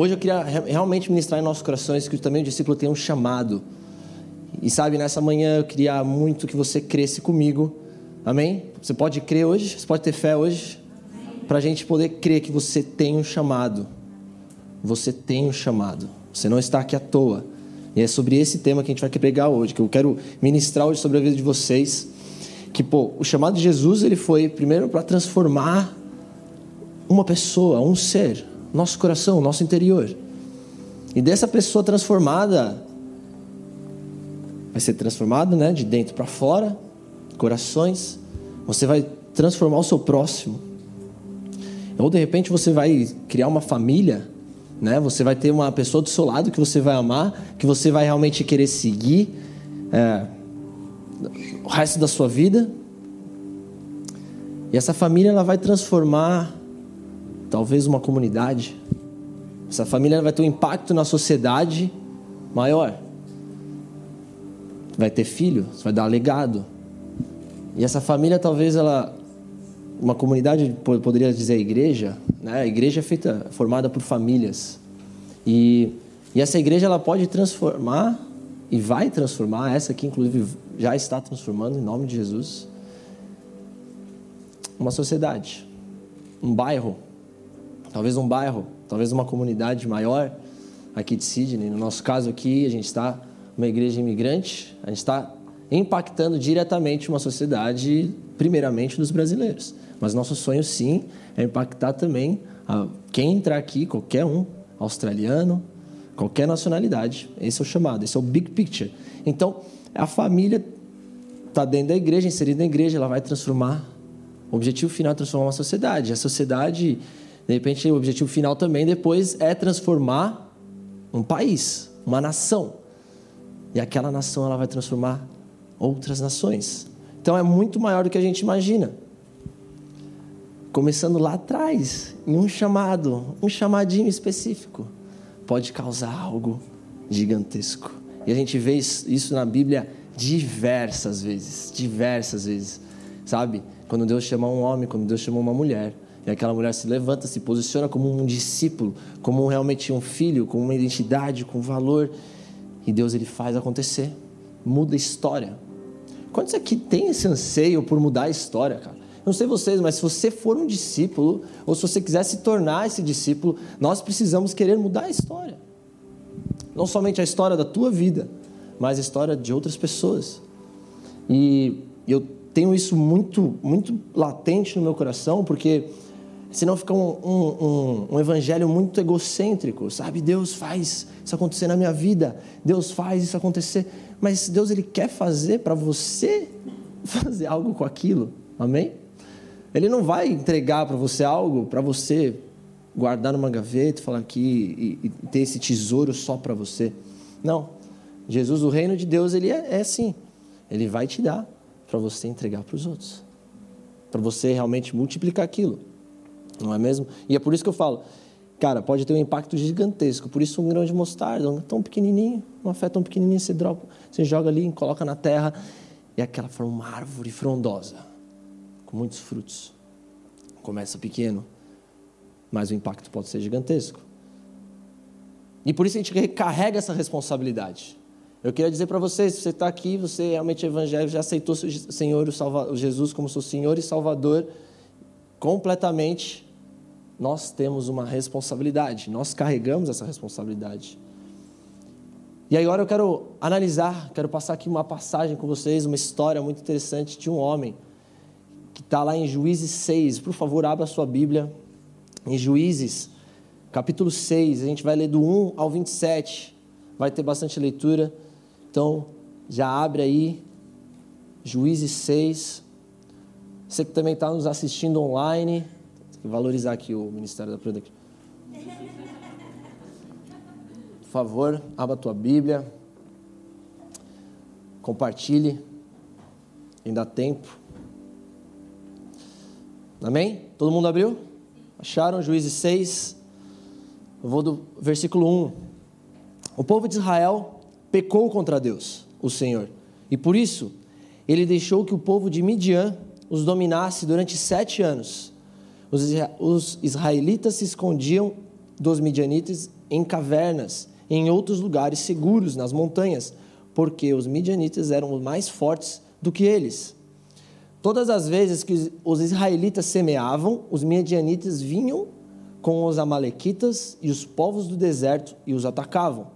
Hoje eu queria realmente ministrar em nossos corações que também o discípulo tem um chamado. E sabe, nessa manhã eu queria muito que você cresce comigo. Amém? Você pode crer hoje? Você pode ter fé hoje? Para a gente poder crer que você tem um chamado. Você tem um chamado. Você não está aqui à toa. E é sobre esse tema que a gente vai pregar hoje, que eu quero ministrar hoje sobre a vida de vocês. Que, pô, o chamado de Jesus, ele foi primeiro para transformar uma pessoa, um ser, nosso coração, nosso interior. E dessa pessoa transformada, vai ser transformado, né, de dentro para fora, corações. Você vai transformar o seu próximo. Ou de repente você vai criar uma família, né? Você vai ter uma pessoa do seu lado que você vai amar, que você vai realmente querer seguir é, o resto da sua vida. E essa família ela vai transformar talvez uma comunidade. Essa família vai ter um impacto na sociedade maior. Vai ter filho, vai dar legado. E essa família talvez ela uma comunidade poderia dizer a igreja, né? A igreja é feita formada por famílias. E, e essa igreja ela pode transformar e vai transformar, essa aqui inclusive já está transformando em nome de Jesus, uma sociedade, um bairro, talvez um bairro, talvez uma comunidade maior aqui de Sydney. No nosso caso aqui, a gente está uma igreja imigrante, a gente está impactando diretamente uma sociedade, primeiramente dos brasileiros. Mas nosso sonho, sim, é impactar também quem entrar aqui, qualquer um, australiano, qualquer nacionalidade. Esse é o chamado, esse é o big picture. Então, a família está dentro da igreja, inserida na igreja, ela vai transformar. O objetivo final é transformar uma sociedade. A sociedade, de repente, o objetivo final também depois é transformar um país, uma nação. E aquela nação ela vai transformar outras nações. Então é muito maior do que a gente imagina começando lá atrás, em um chamado, um chamadinho específico, pode causar algo gigantesco. E a gente vê isso na Bíblia diversas vezes, diversas vezes, sabe? Quando Deus chama um homem, quando Deus chama uma mulher, e aquela mulher se levanta, se posiciona como um discípulo, como realmente um filho, com uma identidade, com valor, e Deus ele faz acontecer, muda a história. Quantos aqui tem esse anseio por mudar a história, cara? Não sei vocês, mas se você for um discípulo, ou se você quiser se tornar esse discípulo, nós precisamos querer mudar a história. Não somente a história da tua vida, mas a história de outras pessoas. E eu tenho isso muito, muito latente no meu coração, porque senão fica um, um, um, um, evangelho muito egocêntrico, sabe? Deus faz isso acontecer na minha vida, Deus faz isso acontecer, mas Deus ele quer fazer para você fazer algo com aquilo, amém? Ele não vai entregar para você algo para você guardar numa gaveta falar aqui e, e ter esse tesouro só para você. Não. Jesus, o reino de Deus, ele é, é assim. Ele vai te dar para você entregar para os outros. Para você realmente multiplicar aquilo. Não é mesmo? E é por isso que eu falo, cara, pode ter um impacto gigantesco. Por isso um grão de mostarda, tão pequenininho, uma fé tão pequenininha, você, droga, você joga ali, coloca na terra e aquela forma uma árvore frondosa com muitos frutos. Começa pequeno, mas o impacto pode ser gigantesco. E por isso a gente recarrega essa responsabilidade. Eu queria dizer para vocês, se você está aqui, você realmente é evangélico, já aceitou o Senhor, o Salvador, Jesus como seu Senhor e Salvador, completamente, nós temos uma responsabilidade, nós carregamos essa responsabilidade. E agora eu quero analisar, quero passar aqui uma passagem com vocês, uma história muito interessante de um homem que está lá em Juízes 6. Por favor, abra a sua Bíblia. Em Juízes, capítulo 6, a gente vai ler do 1 ao 27. Vai ter bastante leitura. Então, já abre aí. Juízes 6. Você que também está nos assistindo online. Valorizar aqui o Ministério da Prudência. Por favor, abra a tua Bíblia. Compartilhe. Ainda há tempo. Amém? Todo mundo abriu? Acharam? Juízes 6. Eu vou do versículo 1. O povo de Israel pecou contra Deus, o Senhor, e por isso ele deixou que o povo de Midian os dominasse durante sete anos. Os israelitas se escondiam dos midianitas em cavernas, em outros lugares seguros nas montanhas, porque os midianitas eram mais fortes do que eles. Todas as vezes que os israelitas semeavam, os midianitas vinham com os amalequitas e os povos do deserto e os atacavam.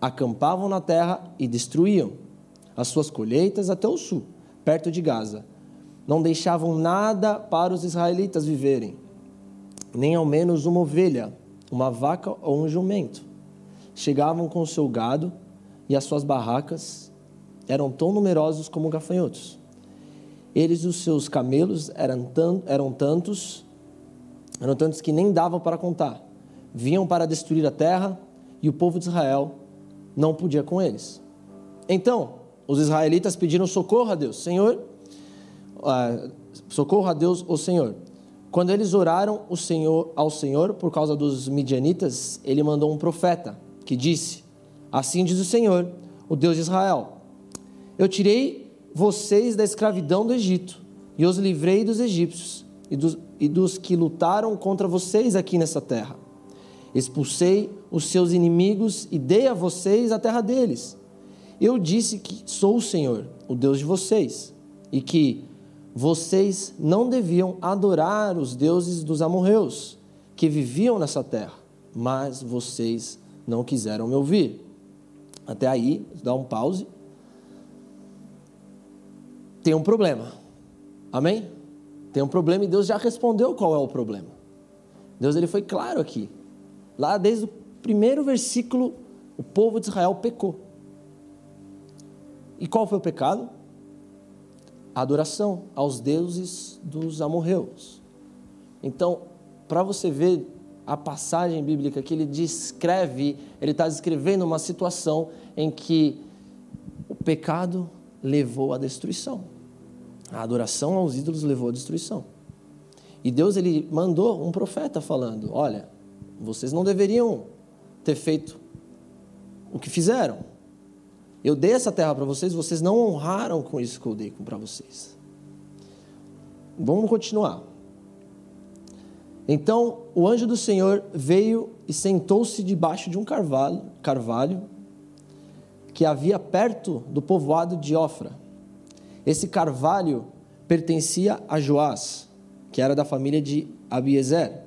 Acampavam na terra e destruíam as suas colheitas até o sul, perto de Gaza. Não deixavam nada para os israelitas viverem, nem ao menos uma ovelha, uma vaca ou um jumento. Chegavam com o seu gado e as suas barracas eram tão numerosos como gafanhotos. Eles e os seus camelos eram, tan eram tantos, eram tantos que nem davam para contar. Vinham para destruir a terra e o povo de Israel não podia com eles. Então, os israelitas pediram socorro a Deus, Senhor, socorro a Deus, o Senhor. Quando eles oraram o Senhor, ao Senhor por causa dos midianitas, ele mandou um profeta que disse: Assim diz o Senhor, o Deus de Israel: Eu tirei vocês da escravidão do Egito e os livrei dos egípcios e dos, e dos que lutaram contra vocês aqui nessa terra. Expulsei os seus inimigos e dei a vocês a terra deles. Eu disse que sou o Senhor, o Deus de vocês, e que vocês não deviam adorar os deuses dos amorreus que viviam nessa terra, mas vocês não quiseram me ouvir. Até aí, dá um pause. Tem um problema. Amém? Tem um problema e Deus já respondeu qual é o problema. Deus ele foi claro aqui. Lá desde o primeiro versículo, o povo de Israel pecou. E qual foi o pecado? A adoração aos deuses dos amorreus. Então, para você ver a passagem bíblica que ele descreve, ele está descrevendo uma situação em que o pecado levou à destruição. A adoração aos ídolos levou à destruição. E Deus ele mandou um profeta falando: Olha, vocês não deveriam ter feito o que fizeram. Eu dei essa terra para vocês, vocês não honraram com isso que eu dei para vocês. Vamos continuar. Então o anjo do Senhor veio e sentou-se debaixo de um carvalho, carvalho que havia perto do povoado de Ofra. Esse carvalho pertencia a Joás, que era da família de Abiezer.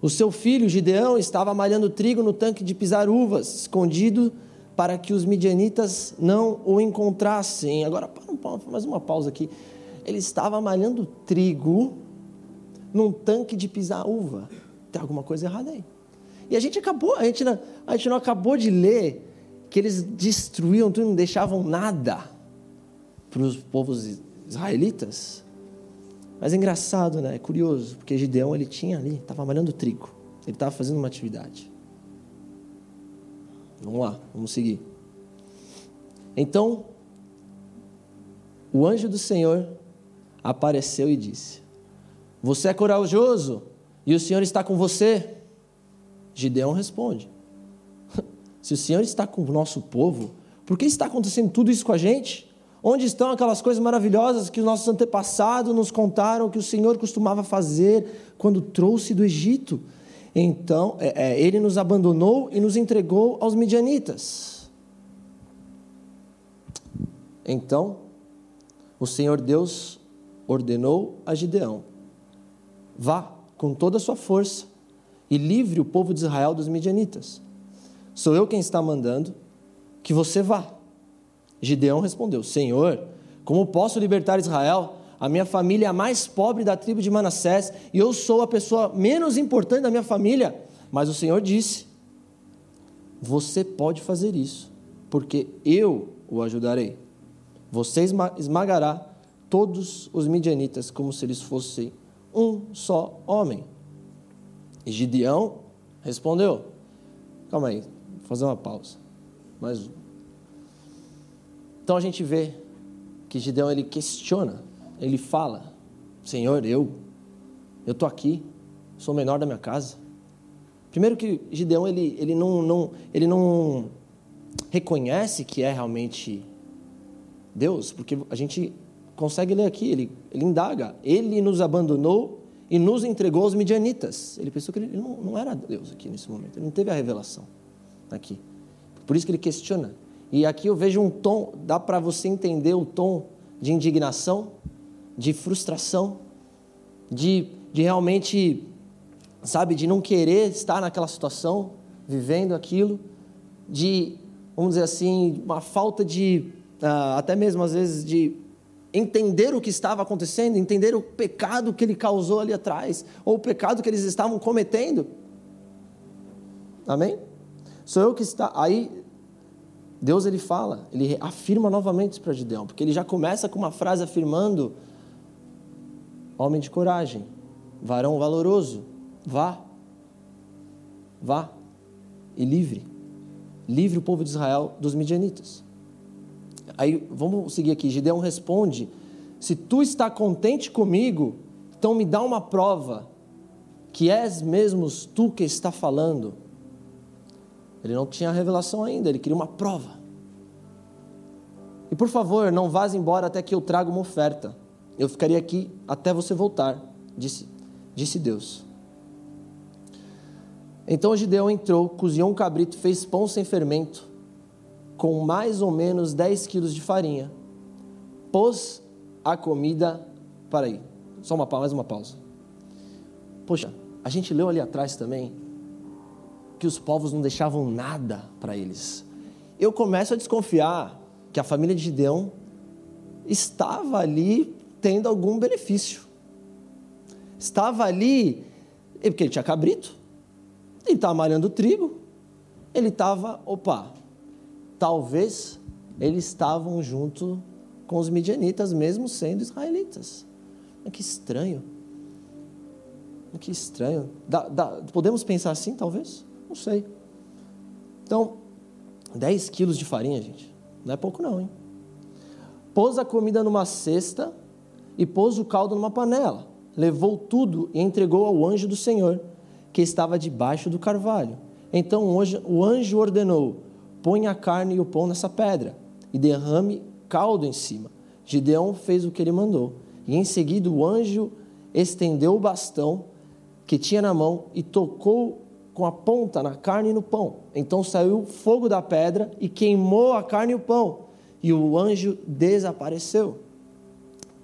O seu filho Gideão estava malhando trigo no tanque de pisar uvas, escondido para que os midianitas não o encontrassem. Agora, para mais uma pausa aqui. Ele estava malhando trigo num tanque de pisar uva. Tem alguma coisa errada aí. E a gente acabou, a gente não, a gente não acabou de ler que eles destruíam tudo, não deixavam nada para os povos israelitas. Mas é engraçado, né? É curioso, porque Gideão ele tinha ali, estava malhando trigo. Ele estava fazendo uma atividade. Vamos lá, vamos seguir. Então, o anjo do Senhor apareceu e disse: você é corajoso e o Senhor está com você? Gideão responde: Se o Senhor está com o nosso povo, por que está acontecendo tudo isso com a gente? Onde estão aquelas coisas maravilhosas que os nossos antepassados nos contaram que o Senhor costumava fazer quando trouxe do Egito? Então, é, é, ele nos abandonou e nos entregou aos midianitas. Então, o Senhor Deus ordenou a Gideão Vá com toda a sua força e livre o povo de Israel dos midianitas. Sou eu quem está mandando que você vá. Gideão respondeu: Senhor, como posso libertar Israel? A minha família é a mais pobre da tribo de Manassés e eu sou a pessoa menos importante da minha família. Mas o Senhor disse: Você pode fazer isso, porque eu o ajudarei. Você esmagará todos os midianitas como se eles fossem um só homem. E Gideão respondeu: Calma aí, vou fazer uma pausa. Mais um. Então a gente vê que Gideão ele questiona, ele fala: Senhor, eu, eu estou aqui, sou o menor da minha casa. Primeiro que Gideão ele, ele, não, não, ele não reconhece que é realmente Deus, porque a gente consegue ler aqui, ele, ele indaga. Ele nos abandonou e nos entregou aos midianitas. Ele pensou que ele não, não era Deus aqui nesse momento, ele não teve a revelação aqui. Por isso que ele questiona. E aqui eu vejo um tom, dá para você entender o tom de indignação, de frustração, de, de realmente, sabe, de não querer estar naquela situação, vivendo aquilo, de, vamos dizer assim, uma falta de, uh, até mesmo às vezes, de entender o que estava acontecendo, entender o pecado que ele causou ali atrás, ou o pecado que eles estavam cometendo. Amém? Sou eu que está. Aí, Deus ele fala, ele afirma novamente para Gideão, porque ele já começa com uma frase afirmando: Homem de coragem, varão valoroso, vá, vá e livre, livre o povo de Israel dos midianitas. Aí vamos seguir aqui. Gideão responde: Se tu está contente comigo, então me dá uma prova que és mesmo tu que está falando. Ele não tinha revelação ainda, ele queria uma prova. E por favor, não vás embora até que eu traga uma oferta. Eu ficaria aqui até você voltar, disse, disse Deus. Então Gideão entrou, cozinhou um cabrito, fez pão sem fermento com mais ou menos 10 quilos de farinha. Pôs a comida. Para aí, só uma mais uma pausa. Poxa, a gente leu ali atrás também que os povos não deixavam nada para eles. Eu começo a desconfiar que a família de Gideão estava ali tendo algum benefício. Estava ali, porque ele tinha cabrito, ele estava malhando trigo, ele estava, opa, talvez eles estavam junto com os midianitas, mesmo sendo israelitas. Mas que estranho. Que estranho. Dá, dá, podemos pensar assim, talvez? Não sei. Então, 10 quilos de farinha, gente. Não é pouco, não, hein? Pôs a comida numa cesta e pôs o caldo numa panela. Levou tudo e entregou ao anjo do Senhor, que estava debaixo do carvalho. Então o anjo ordenou: põe a carne e o pão nessa pedra e derrame caldo em cima. Gideão fez o que ele mandou. E em seguida o anjo estendeu o bastão que tinha na mão e tocou com a ponta na carne e no pão. Então saiu fogo da pedra e queimou a carne e o pão. E o anjo desapareceu.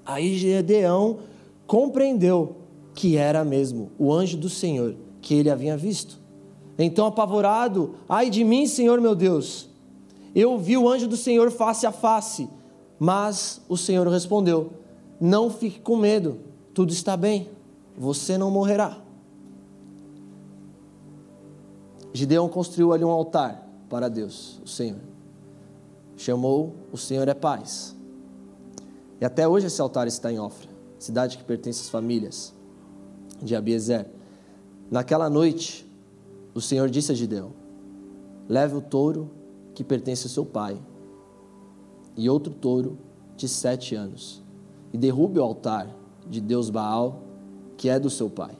Aí Gideão compreendeu que era mesmo o anjo do Senhor que ele havia visto. Então, apavorado, ai de mim, Senhor meu Deus, eu vi o anjo do Senhor face a face, mas o Senhor respondeu: Não fique com medo, tudo está bem, você não morrerá. Gideão construiu ali um altar para Deus, o Senhor. Chamou o Senhor é paz. E até hoje esse altar está em Ofra, cidade que pertence às famílias de Abiezer. Naquela noite, o Senhor disse a Gideão: Leve o touro que pertence ao seu pai, e outro touro de sete anos, e derrube o altar de Deus Baal, que é do seu pai,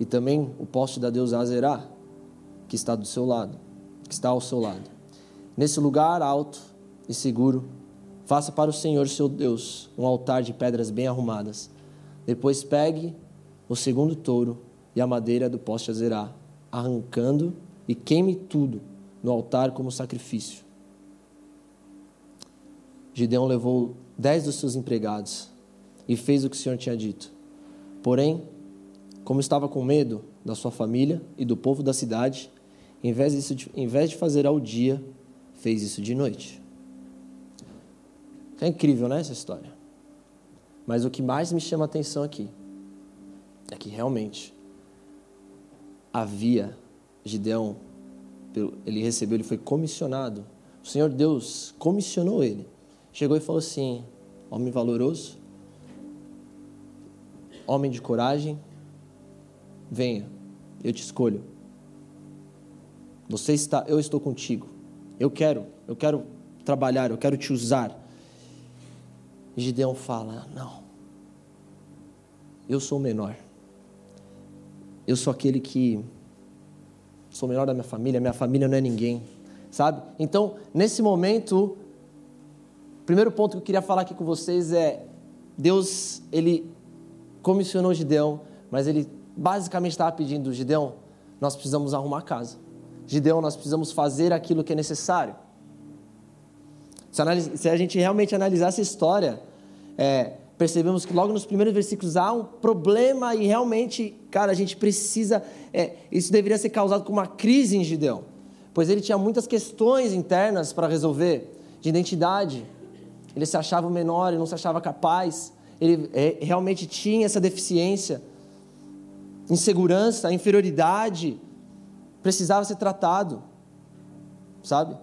e também o poste da deusa Azerá, que está do seu lado, que está ao seu lado. Nesse lugar alto e seguro, faça para o Senhor seu Deus um altar de pedras bem arrumadas. Depois pegue o segundo touro e a madeira do poste Azerá arrancando e queime tudo no altar como sacrifício. Gideão levou dez dos seus empregados e fez o que o Senhor tinha dito. Porém, como estava com medo da sua família e do povo da cidade, em vez, disso, em vez de fazer ao dia, fez isso de noite. É incrível, né, essa história? Mas o que mais me chama a atenção aqui é que realmente havia Gideão, ele recebeu, ele foi comissionado. O Senhor Deus comissionou ele. Chegou e falou assim: homem valoroso, homem de coragem, venha, eu te escolho. Você está, eu estou contigo. Eu quero, eu quero trabalhar, eu quero te usar. Gideão fala: Não, eu sou o menor eu sou aquele que sou o melhor da minha família, minha família não é ninguém, sabe? Então, nesse momento, o primeiro ponto que eu queria falar aqui com vocês é: Deus, ele comissionou Gideão mas ele basicamente estava pedindo, Gideão, nós precisamos arrumar a casa. Gideão, nós precisamos fazer aquilo que é necessário. Se a gente realmente analisar essa história, é, percebemos que logo nos primeiros versículos há um problema e realmente, cara, a gente precisa. É, isso deveria ser causado com uma crise em Gideão, pois ele tinha muitas questões internas para resolver, de identidade. Ele se achava menor, ele não se achava capaz, ele é, realmente tinha essa deficiência, insegurança, inferioridade, precisava ser tratado, sabe?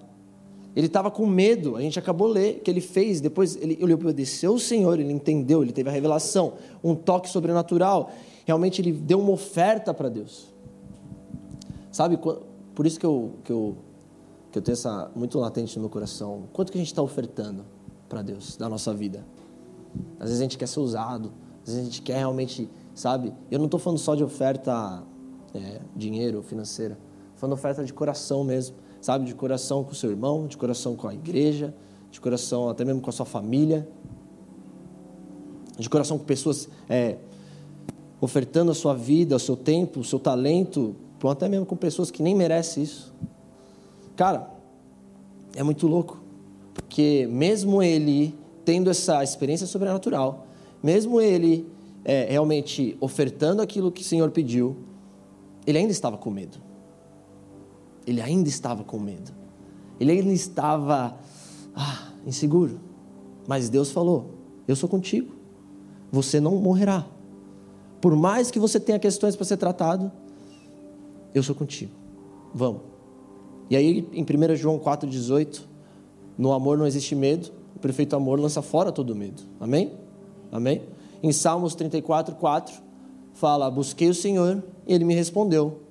Ele estava com medo, a gente acabou de ler que ele fez, depois ele, ele obedeceu o Senhor, ele entendeu, ele teve a revelação, um toque sobrenatural. Realmente ele deu uma oferta para Deus. Sabe, por isso que eu, que eu, que eu tenho essa muito latente no meu coração. Quanto que a gente está ofertando para Deus da nossa vida? Às vezes a gente quer ser usado, às vezes a gente quer realmente, sabe? Eu não estou falando só de oferta é, dinheiro, financeira, falando oferta de coração mesmo sabe, de coração com o seu irmão, de coração com a igreja, de coração até mesmo com a sua família, de coração com pessoas é, ofertando a sua vida, o seu tempo, o seu talento, até mesmo com pessoas que nem merecem isso. Cara, é muito louco, porque mesmo ele tendo essa experiência sobrenatural, mesmo ele é, realmente ofertando aquilo que o Senhor pediu, ele ainda estava com medo ele ainda estava com medo. Ele ainda estava ah, inseguro. Mas Deus falou: Eu sou contigo. Você não morrerá. Por mais que você tenha questões para ser tratado, eu sou contigo. Vamos. E aí, em 1 João 4,18, no amor não existe medo, o perfeito amor lança fora todo medo. Amém? Amém? Em Salmos 34, 4, fala: Busquei o Senhor e ele me respondeu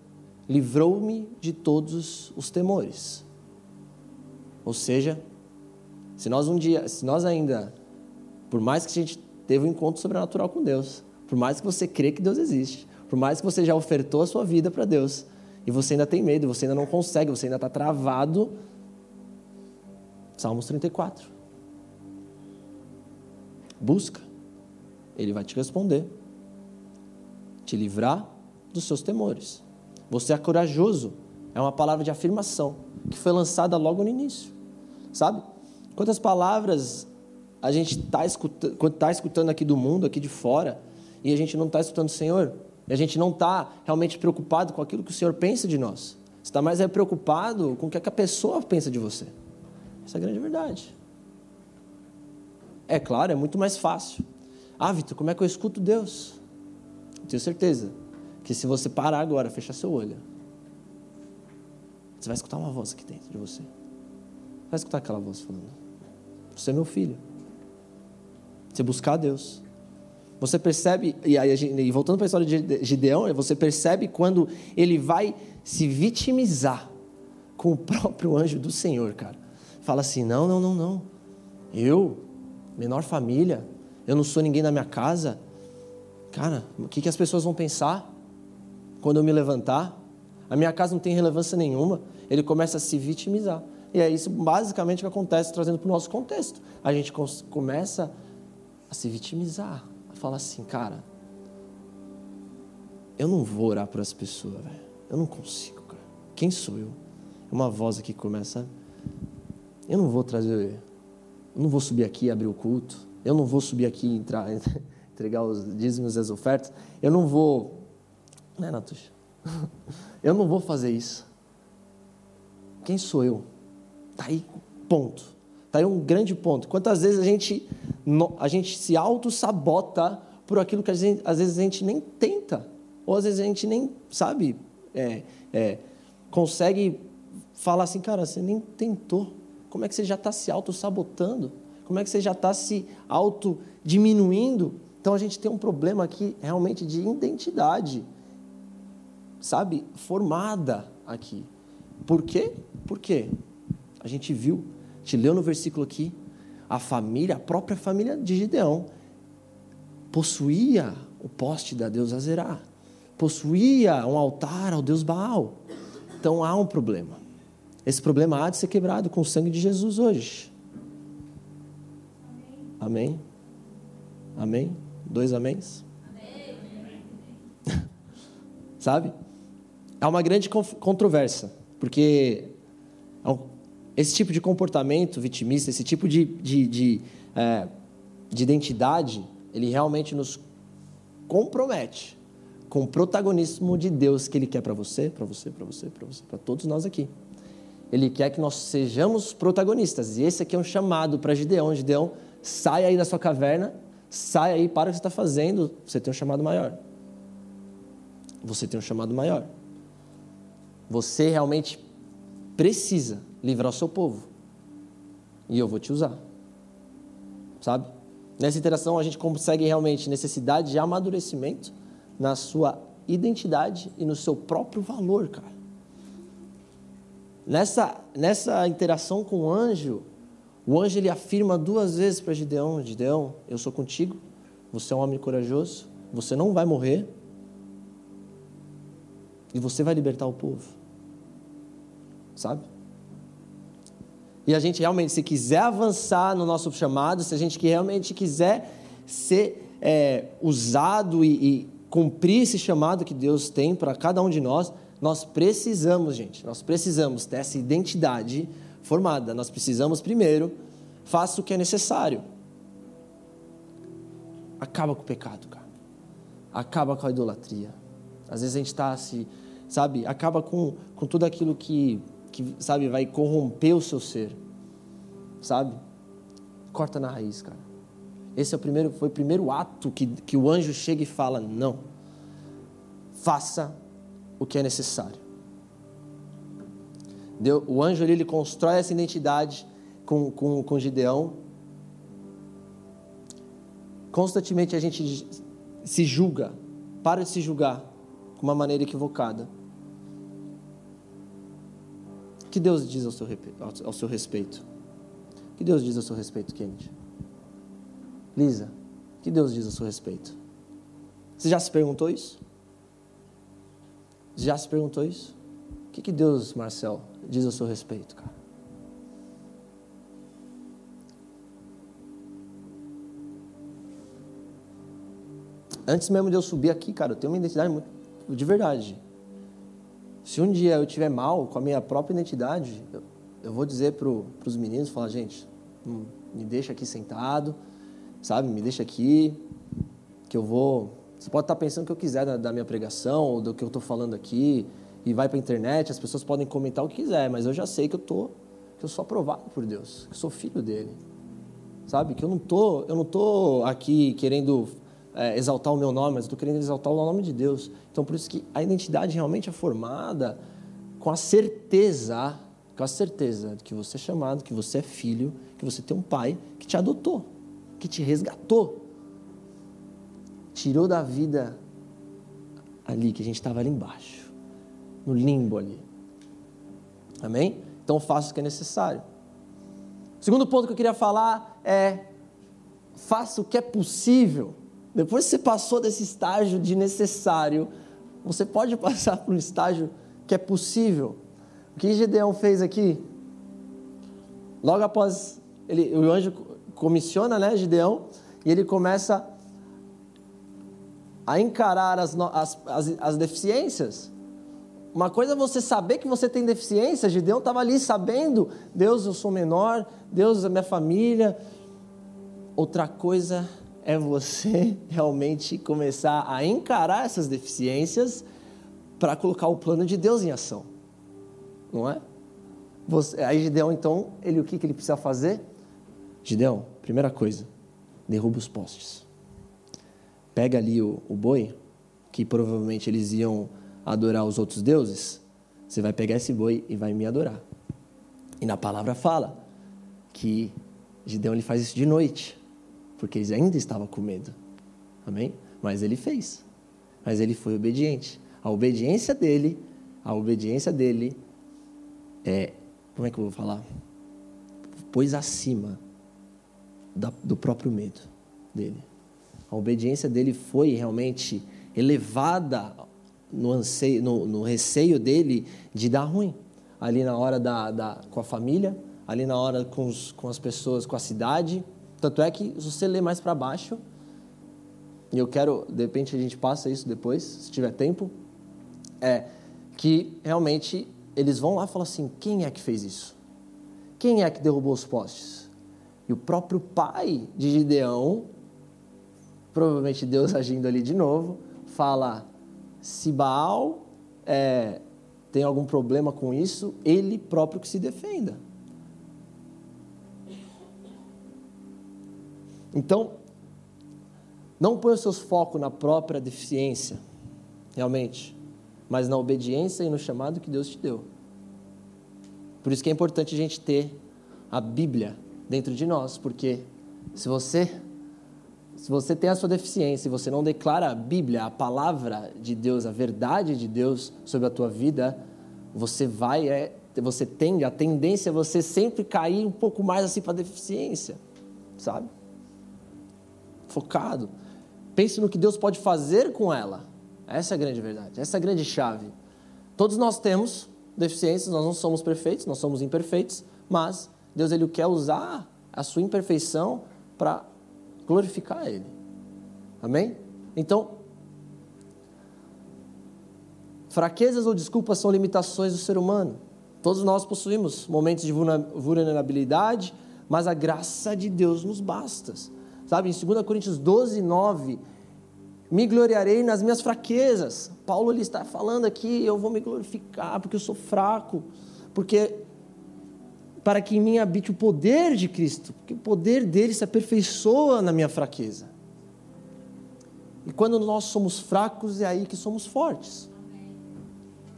livrou-me de todos os temores. Ou seja, se nós um dia, se nós ainda, por mais que a gente teve um encontro sobrenatural com Deus, por mais que você crê que Deus existe, por mais que você já ofertou a sua vida para Deus, e você ainda tem medo, você ainda não consegue, você ainda está travado. Salmos 34. Busca, Ele vai te responder, te livrar dos seus temores. Você é corajoso. É uma palavra de afirmação que foi lançada logo no início. Sabe? Quantas palavras a gente está escutando, tá escutando aqui do mundo, aqui de fora, e a gente não está escutando o Senhor? E a gente não está realmente preocupado com aquilo que o Senhor pensa de nós. Você está mais é preocupado com o que, é que a pessoa pensa de você. Essa é a grande verdade. É claro, é muito mais fácil. Ah, Vitor, como é que eu escuto Deus? tenho certeza que se você parar agora, fechar seu olho, você vai escutar uma voz aqui dentro de você. Vai escutar aquela voz falando: Você é meu filho. Você buscar a Deus. Você percebe, e, aí, e voltando para a história de Gideão, você percebe quando ele vai se vitimizar com o próprio anjo do Senhor, cara. Fala assim: não, não, não, não. Eu, menor família, eu não sou ninguém na minha casa. Cara, o que, que as pessoas vão pensar? Quando eu me levantar, a minha casa não tem relevância nenhuma, ele começa a se vitimizar. E é isso basicamente que acontece, trazendo para o nosso contexto. A gente começa a se vitimizar, a falar assim, cara, eu não vou orar para as pessoas, velho. Eu não consigo, cara. Quem sou eu? Uma voz aqui que começa. Eu não vou trazer. Eu não vou subir aqui e abrir o culto. Eu não vou subir aqui e entrar, entregar os dízimos e as ofertas. Eu não vou né, Natuxa? Eu não vou fazer isso. Quem sou eu? Está aí, ponto. Está aí um grande ponto. Quantas vezes a gente, a gente se auto-sabota por aquilo que gente, às vezes a gente nem tenta, ou às vezes a gente nem, sabe, é, é, consegue falar assim, cara, você nem tentou. Como é que você já está se auto-sabotando? Como é que você já está se auto-diminuindo? Então a gente tem um problema aqui realmente de identidade sabe, formada aqui. Por quê? Por quê? A gente viu, a gente leu no versículo aqui, a família, a própria família de Gideão, possuía o poste da deusa Azerá, possuía um altar ao deus Baal. Então há um problema. Esse problema há de ser quebrado com o sangue de Jesus hoje. Amém? Amém? Dois améns? Amém. sabe? É uma grande controvérsia, porque é esse tipo de comportamento vitimista, esse tipo de, de, de, é, de identidade, ele realmente nos compromete com o protagonismo de Deus que Ele quer para você, para você, para você, para você, para todos nós aqui. Ele quer que nós sejamos protagonistas. E esse aqui é um chamado para Gideão. Gideão, sai aí da sua caverna, sai aí, para o que você está fazendo, você tem um chamado maior. Você tem um chamado maior. Você realmente precisa livrar o seu povo. E eu vou te usar. Sabe? Nessa interação a gente consegue realmente necessidade de amadurecimento na sua identidade e no seu próprio valor, cara. Nessa, nessa interação com o anjo, o anjo ele afirma duas vezes para Gideão: Gideão, eu sou contigo, você é um homem corajoso, você não vai morrer e você vai libertar o povo. Sabe? E a gente realmente, se quiser avançar no nosso chamado, se a gente realmente quiser ser é, usado e, e cumprir esse chamado que Deus tem para cada um de nós, nós precisamos, gente, nós precisamos dessa identidade formada. Nós precisamos, primeiro, faça o que é necessário. Acaba com o pecado, cara. Acaba com a idolatria. Às vezes a gente está se, sabe, acaba com, com tudo aquilo que que, sabe, vai corromper o seu ser. Sabe? Corta na raiz, cara. Esse é o primeiro, foi o primeiro ato que, que o anjo chega e fala: não. Faça o que é necessário. Deu, o anjo ali, ele constrói essa identidade com, com, com Gideão. Constantemente a gente se julga, para de se julgar uma maneira equivocada que Deus diz ao seu, ao seu respeito? O que Deus diz ao seu respeito, Kennedy? Lisa, o que Deus diz ao seu respeito? Você já se perguntou isso? Já se perguntou isso? O que, que Deus, Marcel, diz ao seu respeito, cara? Antes mesmo de eu subir aqui, cara, eu tenho uma identidade muito, de verdade. Se um dia eu estiver mal com a minha própria identidade, eu, eu vou dizer para os meninos, falar, gente, hum, me deixa aqui sentado, sabe? Me deixa aqui, que eu vou... Você pode estar pensando o que eu quiser da, da minha pregação, ou do que eu estou falando aqui, e vai para a internet, as pessoas podem comentar o que quiser, mas eu já sei que eu tô, que eu sou aprovado por Deus, que eu sou filho dele, sabe? Que eu não tô, eu não tô aqui querendo é, exaltar o meu nome, mas estou querendo exaltar o nome de Deus. Então, por isso que a identidade realmente é formada com a certeza, com a certeza de que você é chamado, que você é filho, que você tem um pai que te adotou, que te resgatou, tirou da vida ali, que a gente estava ali embaixo, no limbo ali. Amém? Então, faça o que é necessário. Segundo ponto que eu queria falar é: faça o que é possível depois que você passou desse estágio de necessário, você pode passar por um estágio que é possível. O que Gedeão fez aqui? Logo após ele, o anjo comissiona, né, Gideão, e ele começa a encarar as, as, as, as deficiências. Uma coisa é você saber que você tem deficiência, Gideão estava ali sabendo, Deus, eu sou menor, Deus, a minha família. Outra coisa é você realmente começar a encarar essas deficiências para colocar o plano de Deus em ação. Não é? Você, aí Gideão, então, ele o que, que ele precisa fazer? Gideão, primeira coisa, derruba os postes. Pega ali o, o boi, que provavelmente eles iam adorar os outros deuses. Você vai pegar esse boi e vai me adorar. E na palavra fala que Gideão ele faz isso de noite porque ele ainda estava com medo. Amém? Mas ele fez. Mas ele foi obediente. A obediência dele, a obediência dele é, como é que eu vou falar? Pôs acima da, do próprio medo dele. A obediência dele foi realmente elevada no, anseio, no, no receio dele de dar ruim. Ali na hora da, da, com a família, ali na hora com, os, com as pessoas, com a cidade, tanto é que, se você ler mais para baixo, e eu quero, de repente a gente passa isso depois, se tiver tempo, é que realmente eles vão lá e falam assim: quem é que fez isso? Quem é que derrubou os postes? E o próprio pai de Gideão, provavelmente Deus agindo ali de novo, fala: se Baal é, tem algum problema com isso, ele próprio que se defenda. Então, não ponha os seus focos na própria deficiência, realmente, mas na obediência e no chamado que Deus te deu. Por isso que é importante a gente ter a Bíblia dentro de nós, porque se você se você tem a sua deficiência e você não declara a Bíblia, a palavra de Deus, a verdade de Deus sobre a tua vida, você vai é, você tende a tendência é você sempre cair um pouco mais assim para a deficiência, sabe? Focado. Pense no que Deus pode fazer com ela. Essa é a grande verdade, essa é a grande chave. Todos nós temos deficiências, nós não somos perfeitos, nós somos imperfeitos, mas Deus ele quer usar a sua imperfeição para glorificar Ele. Amém? Então, fraquezas ou desculpas são limitações do ser humano. Todos nós possuímos momentos de vulnerabilidade, mas a graça de Deus nos basta. Sabe, em 2 Coríntios 12, 9, me gloriarei nas minhas fraquezas. Paulo ele está falando aqui, eu vou me glorificar porque eu sou fraco, porque para que em mim habite o poder de Cristo, porque o poder dele se aperfeiçoa na minha fraqueza. E quando nós somos fracos, é aí que somos fortes.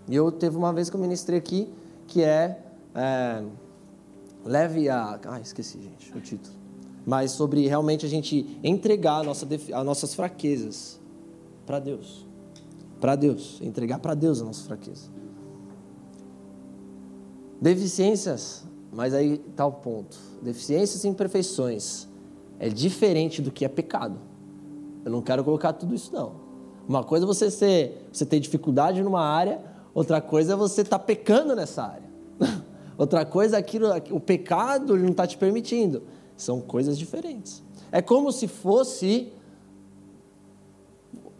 E eu teve uma vez que eu ministrei aqui, que é, é leve a. Ah, esqueci, gente, o título. Mas sobre realmente a gente entregar a nossa, as nossas fraquezas para Deus. Para Deus. Entregar para Deus a nossa fraqueza. Deficiências mas aí está o ponto. Deficiências e imperfeições é diferente do que é pecado. Eu não quero colocar tudo isso, não. Uma coisa é você, ser, você ter dificuldade numa área, outra coisa é você estar tá pecando nessa área. outra coisa é aquilo, o pecado ele não está te permitindo. São coisas diferentes. É como se fosse.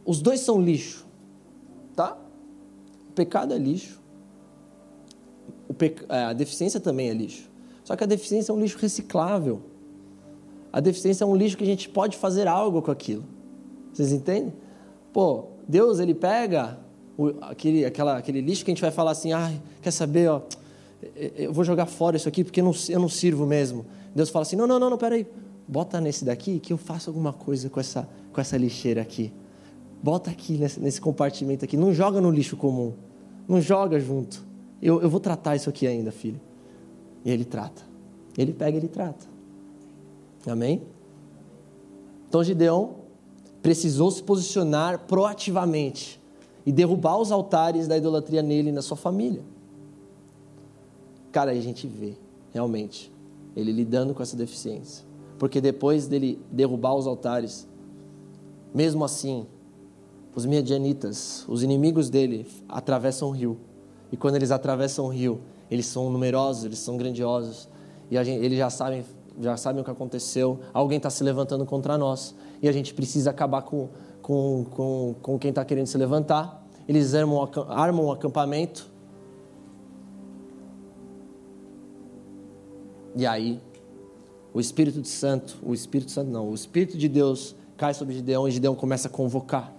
Os dois são lixo. Tá? O pecado é lixo é, a deficiência também é lixo. Só que a deficiência é um lixo reciclável. A deficiência é um lixo que a gente pode fazer algo com aquilo. Vocês entendem? Pô, Deus ele pega aquele, aquela, aquele lixo que a gente vai falar assim, ah, quer saber, ó, eu vou jogar fora isso aqui porque eu não, eu não sirvo mesmo. Deus fala assim, não, não, não, não, peraí, bota nesse daqui que eu faço alguma coisa com essa, com essa lixeira aqui. Bota aqui nesse, nesse compartimento aqui, não joga no lixo comum, não joga junto. Eu, eu vou tratar isso aqui ainda, filho. E ele trata. Ele pega e ele trata. Amém? Então Gideão precisou se posicionar proativamente e derrubar os altares da idolatria nele e na sua família. Cara, a gente vê, realmente, ele lidando com essa deficiência. Porque depois dele derrubar os altares, mesmo assim, os midianitas, os inimigos dele, atravessam o rio e quando eles atravessam o rio, eles são numerosos, eles são grandiosos. E gente, eles já sabem, já sabem o que aconteceu. Alguém está se levantando contra nós. E a gente precisa acabar com, com, com, com quem está querendo se levantar. Eles armam, armam um acampamento. E aí, o Espírito Santo, o Espírito Santo não, o Espírito de Deus cai sobre Gideão e Gideão começa a convocar.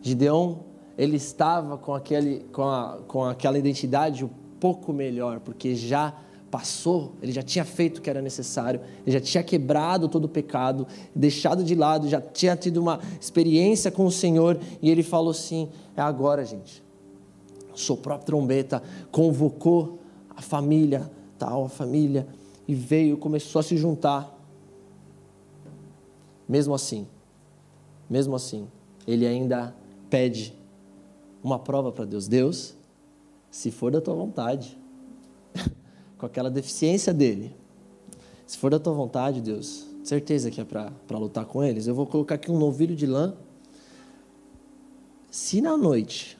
Gideão ele estava com, aquele, com, a, com aquela identidade um pouco melhor, porque já passou, ele já tinha feito o que era necessário, ele já tinha quebrado todo o pecado, deixado de lado, já tinha tido uma experiência com o Senhor, e ele falou assim: é agora, gente. Soprou a trombeta, convocou a família, tal, a família, e veio, começou a se juntar. Mesmo assim, mesmo assim, ele ainda pede uma prova para Deus. Deus, se for da tua vontade, com aquela deficiência dele, se for da tua vontade, Deus, certeza que é para lutar com eles, eu vou colocar aqui um novilho de lã. Se na noite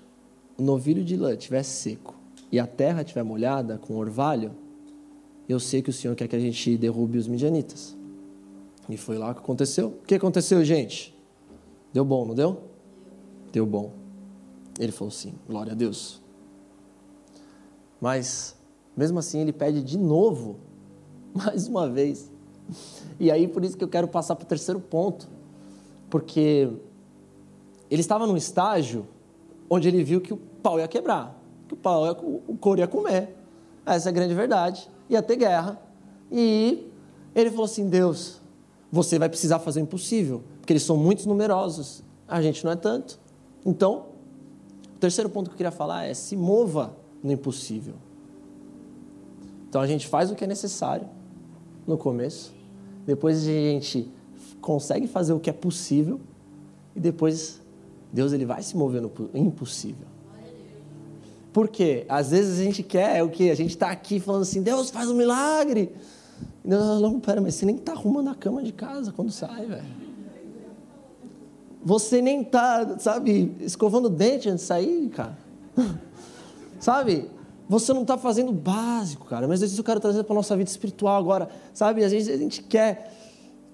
o novilho de lã estiver seco e a terra estiver molhada com orvalho, eu sei que o Senhor quer que a gente derrube os midianitas. E foi lá que aconteceu. O que aconteceu, gente? Deu bom, não deu? Deu bom. Ele falou assim: glória a Deus. Mas, mesmo assim, ele pede de novo, mais uma vez. E aí, por isso que eu quero passar para o terceiro ponto. Porque ele estava num estágio onde ele viu que o pau ia quebrar, que o pau ia, o couro ia comer. Essa é a grande verdade. Ia ter guerra. E ele falou assim: Deus, você vai precisar fazer o impossível, porque eles são muito numerosos, a gente não é tanto. Então, o terceiro ponto que eu queria falar é: se mova no impossível. Então a gente faz o que é necessário no começo, depois a gente consegue fazer o que é possível e depois Deus ele vai se mover no impossível. Porque às vezes a gente quer é o que a gente está aqui falando assim, Deus faz um milagre. Não, não, pera, mas você nem está arrumando a cama de casa quando sai, velho. Você nem está, sabe, escovando o dente antes de sair, cara. sabe? Você não está fazendo o básico, cara. Mas isso eu quero trazer para a nossa vida espiritual agora. Sabe? Às vezes a gente quer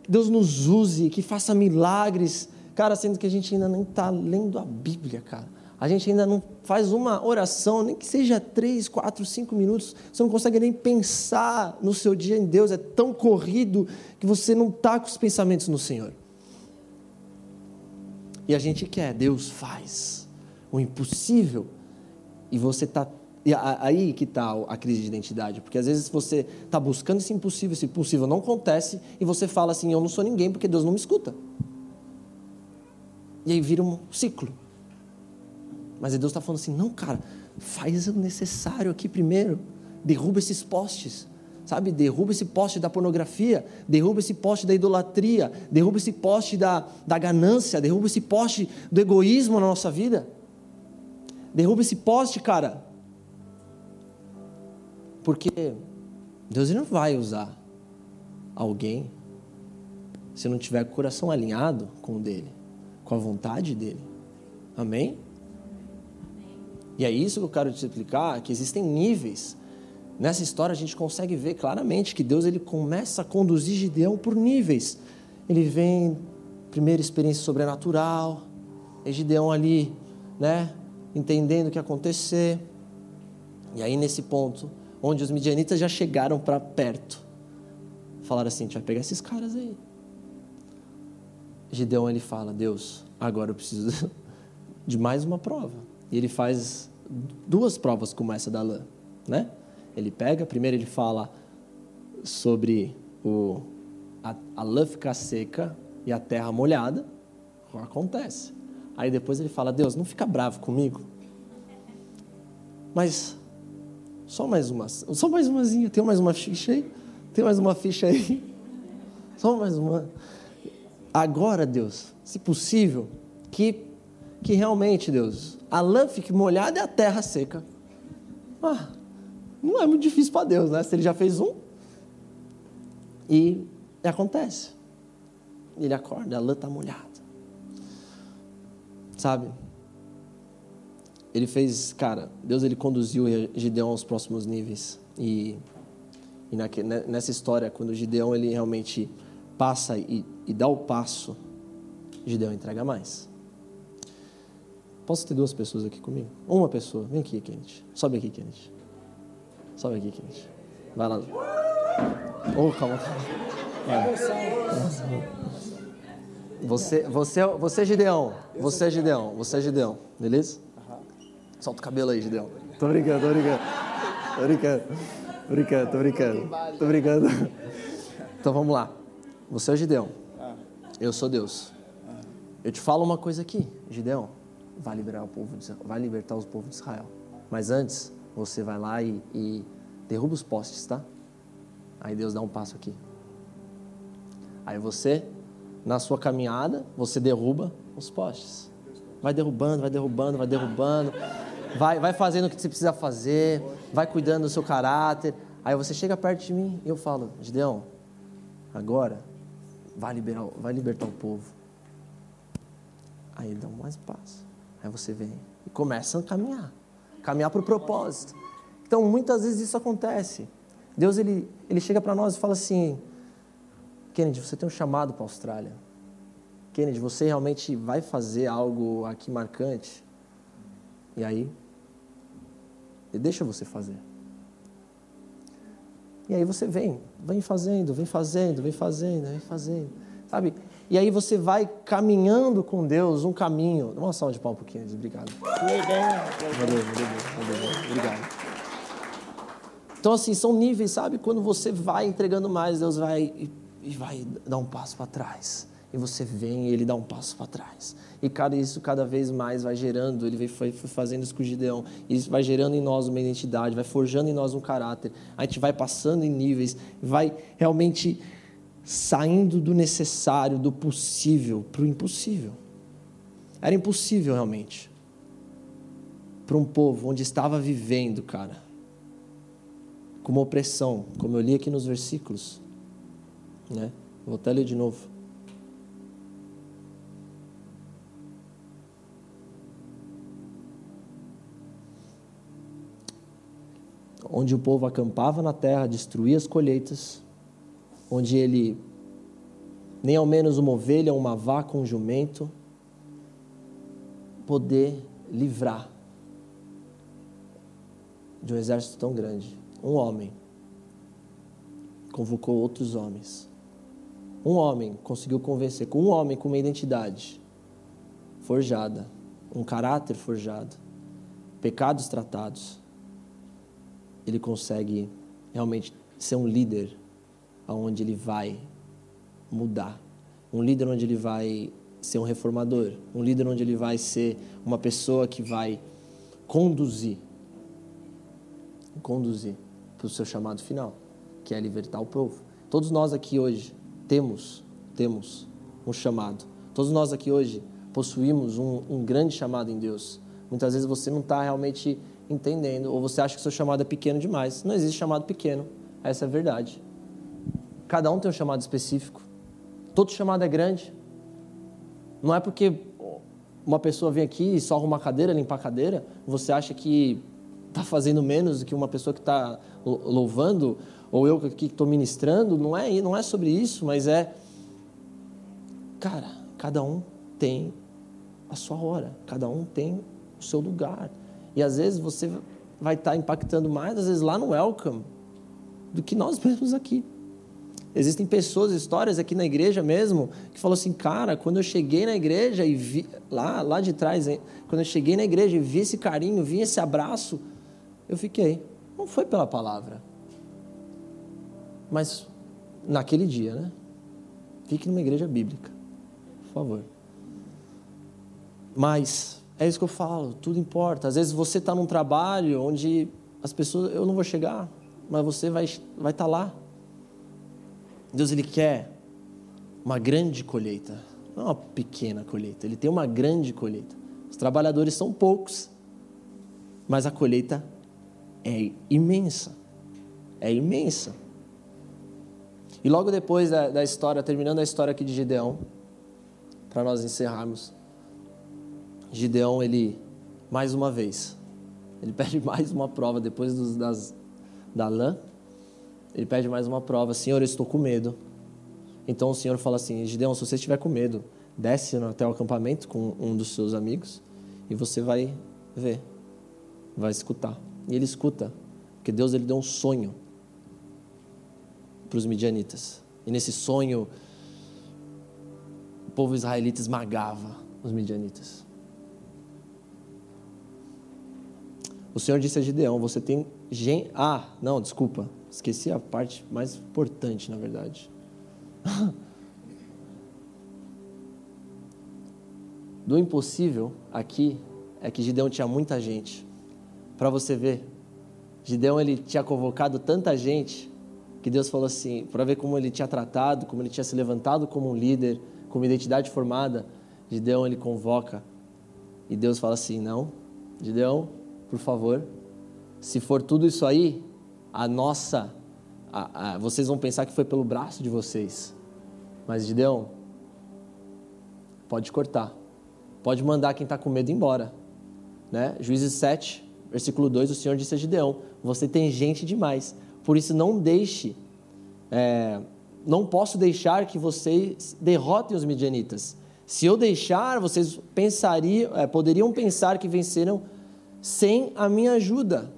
que Deus nos use, que faça milagres. Cara, sendo que a gente ainda nem está lendo a Bíblia, cara. A gente ainda não faz uma oração, nem que seja três, quatro, cinco minutos. Você não consegue nem pensar no seu dia em Deus. É tão corrido que você não está com os pensamentos no Senhor. E a gente quer, Deus faz o impossível. E você está. Aí que está a crise de identidade, porque às vezes você está buscando esse impossível, esse impossível não acontece, e você fala assim: Eu não sou ninguém porque Deus não me escuta. E aí vira um ciclo. Mas Deus está falando assim: não, cara, faz o necessário aqui primeiro. Derruba esses postes, sabe? Derruba esse poste da pornografia, derruba esse poste da idolatria, derruba esse poste da, da ganância, derruba esse poste do egoísmo na nossa vida. Derruba esse poste, cara. Porque Deus não vai usar alguém se não tiver o coração alinhado com o dele, com a vontade dele. Amém? E é isso que eu quero te explicar, que existem níveis. Nessa história a gente consegue ver claramente que Deus ele começa a conduzir Gideão por níveis. Ele vem, primeira experiência sobrenatural, e Gideão ali, né, entendendo o que acontecer. E aí nesse ponto, onde os midianitas já chegaram para perto, falaram assim, a gente vai pegar esses caras aí. Gideão ele fala, Deus, agora eu preciso de mais uma prova. E ele faz duas provas como essa da lã, né? Ele pega, primeiro ele fala sobre o, a, a lã ficar seca e a terra molhada, acontece. Aí depois ele fala, Deus, não fica bravo comigo, mas só mais uma, só mais umazinha, tem mais uma ficha aí? Tem mais uma ficha aí? Só mais uma. Agora, Deus, se possível, que, que realmente, Deus, a lã fique molhada e a terra seca. Ah, não é muito difícil para Deus, né? Se ele já fez um. E acontece. Ele acorda, a lã está molhada. Sabe? Ele fez, cara, Deus ele conduziu Gideão aos próximos níveis. E, e nessa história, quando Gideão ele realmente passa e, e dá o passo, Gideão entrega mais. Posso ter duas pessoas aqui comigo? Uma pessoa. Vem aqui, Kenneth. Sobe aqui, Kenneth. Sobe aqui, Kenneth. Vai lá. Oh, calma, calma. Vai. Você, você, você é Gideão. Você é Gideão. Você é Gideão. Beleza? Solta o cabelo aí, Gideão. Tô brincando, tô brincando. Tô brincando. Tô brincando, tô brincando. Tô brincando. Então vamos lá. Você é Gideão. Eu sou Deus. Eu te falo uma coisa aqui, Gideão vai liberar o povo, de, vai libertar os povos de Israel. Mas antes, você vai lá e, e derruba os postes, tá? Aí Deus dá um passo aqui. Aí você, na sua caminhada, você derruba os postes. Vai derrubando, vai derrubando, vai derrubando. Vai, vai fazendo o que você precisa fazer. Vai cuidando do seu caráter. Aí você chega perto de mim e eu falo, Gideão, agora vai, liberar, vai libertar o povo. Aí dá um mais passo. Aí você vem e começa a caminhar, caminhar para o propósito. Então, muitas vezes isso acontece. Deus ele, ele chega para nós e fala assim: Kennedy, você tem um chamado para a Austrália. Kennedy, você realmente vai fazer algo aqui marcante? E aí, ele deixa você fazer. E aí você vem, vem fazendo, vem fazendo, vem fazendo, vem fazendo, sabe? E aí você vai caminhando com Deus um caminho. Dá uma salva de palmas um pouquinho, obrigado. Valeu, valeu, valeu, obrigado. Então, assim, são níveis, sabe? Quando você vai entregando mais, Deus vai e, e vai dar um passo para trás. E você vem e ele dá um passo para trás. E cada, isso cada vez mais vai gerando, ele foi, foi fazendo isso com o Gideão. E isso vai gerando em nós uma identidade, vai forjando em nós um caráter. A gente vai passando em níveis, vai realmente saindo do necessário, do possível para o impossível. Era impossível realmente. Para um povo onde estava vivendo, cara, com uma opressão, como eu li aqui nos versículos. Né? Vou até ler de novo. Onde o povo acampava na terra, destruía as colheitas, onde ele, nem ao menos uma ovelha, uma vaca, um jumento, poder livrar de um exército tão grande. Um homem convocou outros homens. Um homem conseguiu convencer, com um homem com uma identidade forjada, um caráter forjado, pecados tratados, ele consegue realmente ser um líder aonde ele vai mudar. Um líder onde ele vai ser um reformador, um líder onde ele vai ser uma pessoa que vai conduzir conduzir para o seu chamado final, que é libertar o povo. Todos nós aqui hoje temos, temos um chamado. Todos nós aqui hoje possuímos um, um grande chamado em Deus. Muitas vezes você não está realmente entendendo, ou você acha que seu chamado é pequeno demais. Não existe chamado pequeno, essa é a verdade. Cada um tem um chamado específico. Todo chamado é grande. Não é porque uma pessoa vem aqui e só arruma a cadeira, limpar a cadeira, você acha que está fazendo menos do que uma pessoa que está louvando, ou eu que estou ministrando. Não é, não é sobre isso, mas é. Cara, cada um tem a sua hora, cada um tem o seu lugar. E às vezes você vai estar tá impactando mais, às vezes lá no Welcome, do que nós mesmos aqui. Existem pessoas, histórias aqui na igreja mesmo, que falam assim, cara, quando eu cheguei na igreja e vi, lá, lá de trás, hein, quando eu cheguei na igreja e vi esse carinho, vi esse abraço, eu fiquei. Não foi pela palavra. Mas naquele dia, né? Fique numa igreja bíblica, por favor. Mas é isso que eu falo, tudo importa. Às vezes você está num trabalho onde as pessoas, eu não vou chegar, mas você vai vai estar tá lá. Deus ele quer uma grande colheita, não uma pequena colheita. Ele tem uma grande colheita. Os trabalhadores são poucos, mas a colheita é imensa. É imensa. E logo depois da, da história, terminando a história aqui de Gideão, para nós encerrarmos, Gideão, ele, mais uma vez, ele pede mais uma prova depois dos, das, da lã, ele pede mais uma prova, Senhor, eu estou com medo. Então o Senhor fala assim, Gideão, se você estiver com medo, desce até o acampamento com um dos seus amigos e você vai ver, vai escutar. E ele escuta, porque Deus ele deu um sonho para os midianitas. E nesse sonho, o povo israelita esmagava os midianitas. O Senhor disse a Gideão: Você tem gente. Ah, não, desculpa. Esqueci a parte mais importante, na verdade. Do impossível aqui é que Gideão tinha muita gente. Para você ver, Gideão ele tinha convocado tanta gente que Deus falou assim, para ver como ele tinha tratado, como ele tinha se levantado como um líder, com uma identidade formada, Gideão ele convoca e Deus fala assim: "Não, Gideão, por favor, se for tudo isso aí, a nossa a, a, vocês vão pensar que foi pelo braço de vocês. Mas Gideão, pode cortar. Pode mandar quem está com medo embora. Né? Juízes 7, Versículo 2, o Senhor disse a Gideão: Você tem gente demais, por isso não deixe, é, não posso deixar que vocês derrotem os midianitas. Se eu deixar, vocês pensariam, é, poderiam pensar que venceram sem a minha ajuda.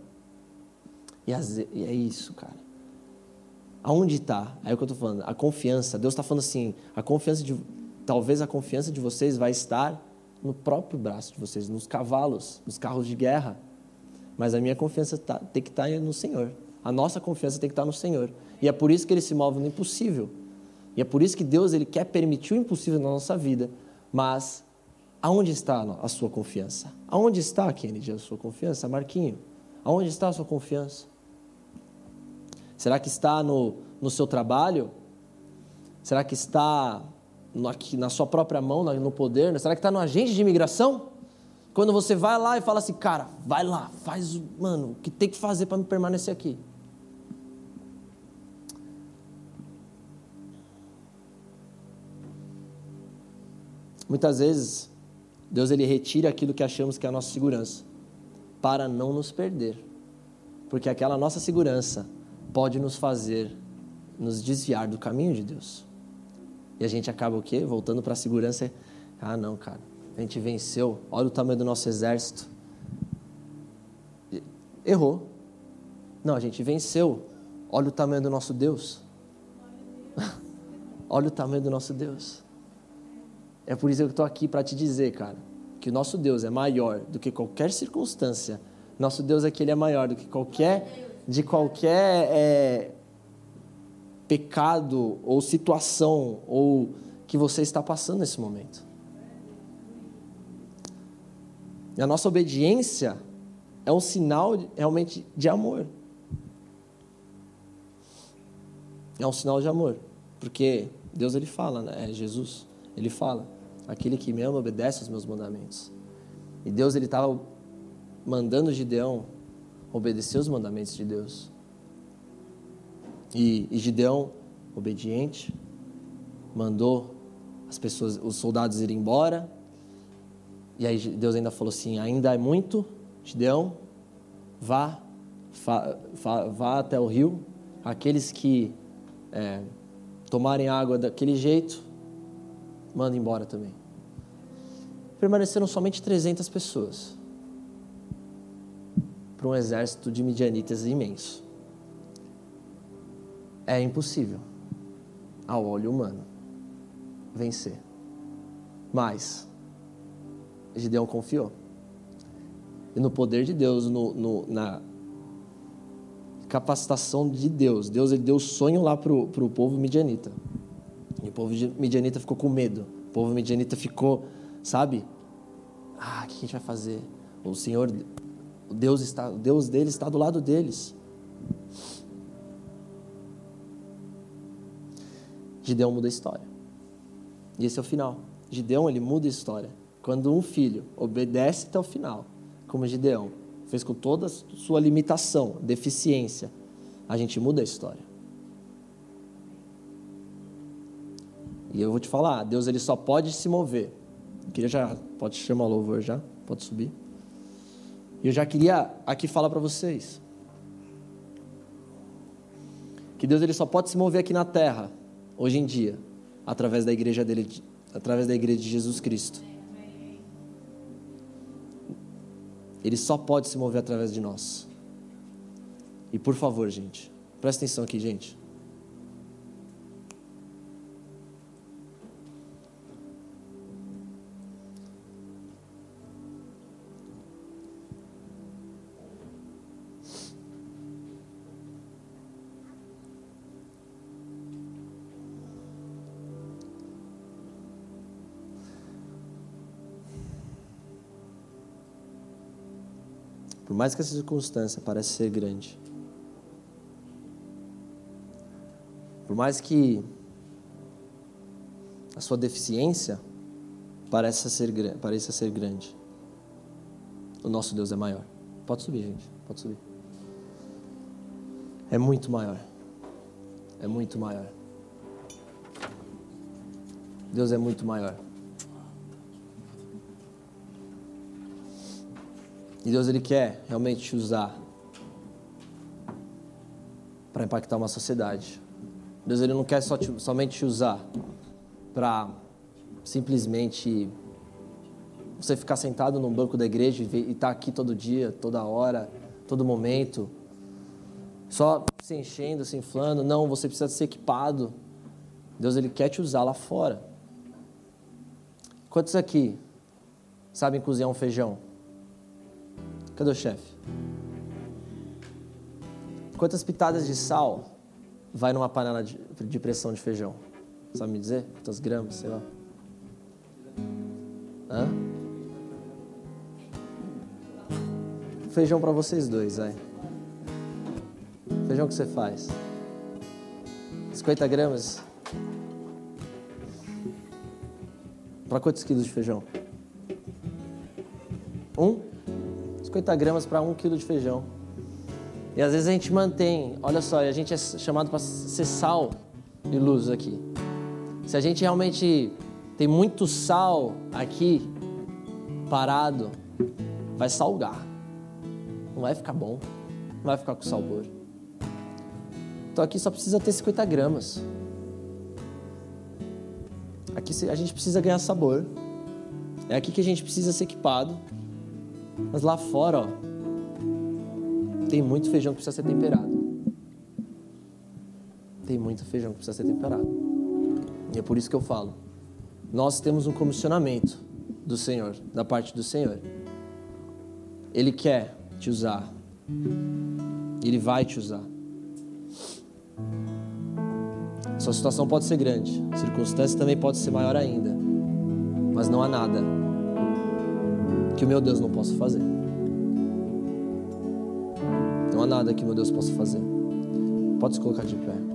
E, é isso, cara. Aonde está? É o que eu estou falando. A confiança. Deus está falando assim: a confiança de. Talvez a confiança de vocês vai estar no próprio braço de vocês, nos cavalos, nos carros de guerra. Mas a minha confiança tá, tem que estar tá no Senhor. A nossa confiança tem que estar tá no Senhor. E é por isso que ele se move no impossível. E é por isso que Deus ele quer permitir o impossível na nossa vida. Mas aonde está a sua confiança? Aonde está, Kennedy, a sua confiança? Marquinho, aonde está a sua confiança? Será que está no, no seu trabalho? Será que está no, aqui, na sua própria mão, no poder? Será que está no agente de imigração? Quando você vai lá e fala assim, cara, vai lá, faz, mano, o que tem que fazer para me permanecer aqui? Muitas vezes, Deus ele retira aquilo que achamos que é a nossa segurança, para não nos perder. Porque aquela nossa segurança pode nos fazer nos desviar do caminho de Deus. E a gente acaba o quê? Voltando para a segurança. Ah, não, cara. A gente venceu. Olha o tamanho do nosso exército. Errou. Não, a gente venceu. Olha o tamanho do nosso Deus. Olha o tamanho do nosso Deus. É por isso que eu estou aqui para te dizer, cara, que o nosso Deus é maior do que qualquer circunstância. Nosso Deus é que Ele é maior do que qualquer de qualquer é, pecado ou situação ou que você está passando nesse momento. E a nossa obediência é um sinal realmente de amor. É um sinal de amor, porque Deus ele fala, né? É Jesus, ele fala: aquele que me ama obedece aos meus mandamentos. E Deus ele estava mandando Gideão obedecer os mandamentos de Deus. E, e Gideão, obediente, mandou as pessoas, os soldados irem embora. E aí Deus ainda falou assim: ainda é muito, Gideão, vá, fa, fa, vá até o rio. Aqueles que é, tomarem água daquele jeito, manda embora também. Permaneceram somente 300 pessoas para um exército de midianitas imenso. É impossível, ao olho humano, vencer. Mas, Gideão confiou. E no poder de Deus, no, no, na capacitação de Deus. Deus ele deu sonho lá para o povo midianita. E o povo midianita ficou com medo. O povo midianita ficou, sabe? Ah, o que a gente vai fazer? O Senhor o Deus, está, o Deus deles está do lado deles. Gideão muda a história. E esse é o final. Gideão, ele muda a história. Quando um filho obedece até o final, como Gideão, fez com toda a sua limitação, deficiência, a gente muda a história. E eu vou te falar, Deus ele só pode se mover. Queria já, pode chamar o louvor já, pode subir. E eu já queria aqui falar para vocês que Deus ele só pode se mover aqui na terra hoje em dia através da igreja dele, através da igreja de Jesus Cristo. Ele só pode se mover através de nós. E por favor, gente, presta atenção aqui, gente. Por mais que essa circunstância pareça ser grande, por mais que a sua deficiência pareça ser, pareça ser grande, o nosso Deus é maior. Pode subir, gente, pode subir. É muito maior. É muito maior. Deus é muito maior. E Deus ele quer realmente te usar para impactar uma sociedade. Deus ele não quer só te, somente te usar para simplesmente você ficar sentado num banco da igreja e estar tá aqui todo dia, toda hora, todo momento. só se enchendo, se inflando. Não, você precisa ser equipado. Deus ele quer te usar lá fora. Quantos aqui sabem cozinhar um feijão? Cadê o chefe? Quantas pitadas de sal vai numa panela de, de pressão de feijão? Sabe me dizer? Quantas gramas, sei lá. Hã? Feijão para vocês dois, vai. Feijão que você faz? 50 gramas? Para quantos quilos de feijão? Um? 50 gramas para um quilo de feijão. E às vezes a gente mantém, olha só, a gente é chamado para ser sal e luz aqui. Se a gente realmente tem muito sal aqui parado, vai salgar. Não vai ficar bom, não vai ficar com sabor. Então aqui só precisa ter 50 gramas. Aqui a gente precisa ganhar sabor. É aqui que a gente precisa ser equipado. Mas lá fora, ó, tem muito feijão que precisa ser temperado. Tem muito feijão que precisa ser temperado. E é por isso que eu falo. Nós temos um comissionamento do Senhor, da parte do Senhor. Ele quer te usar. Ele vai te usar. Sua situação pode ser grande, circunstância também pode ser maior ainda. Mas não há nada que o meu Deus não possa fazer. Não há nada que meu Deus possa fazer. Pode se colocar de pé.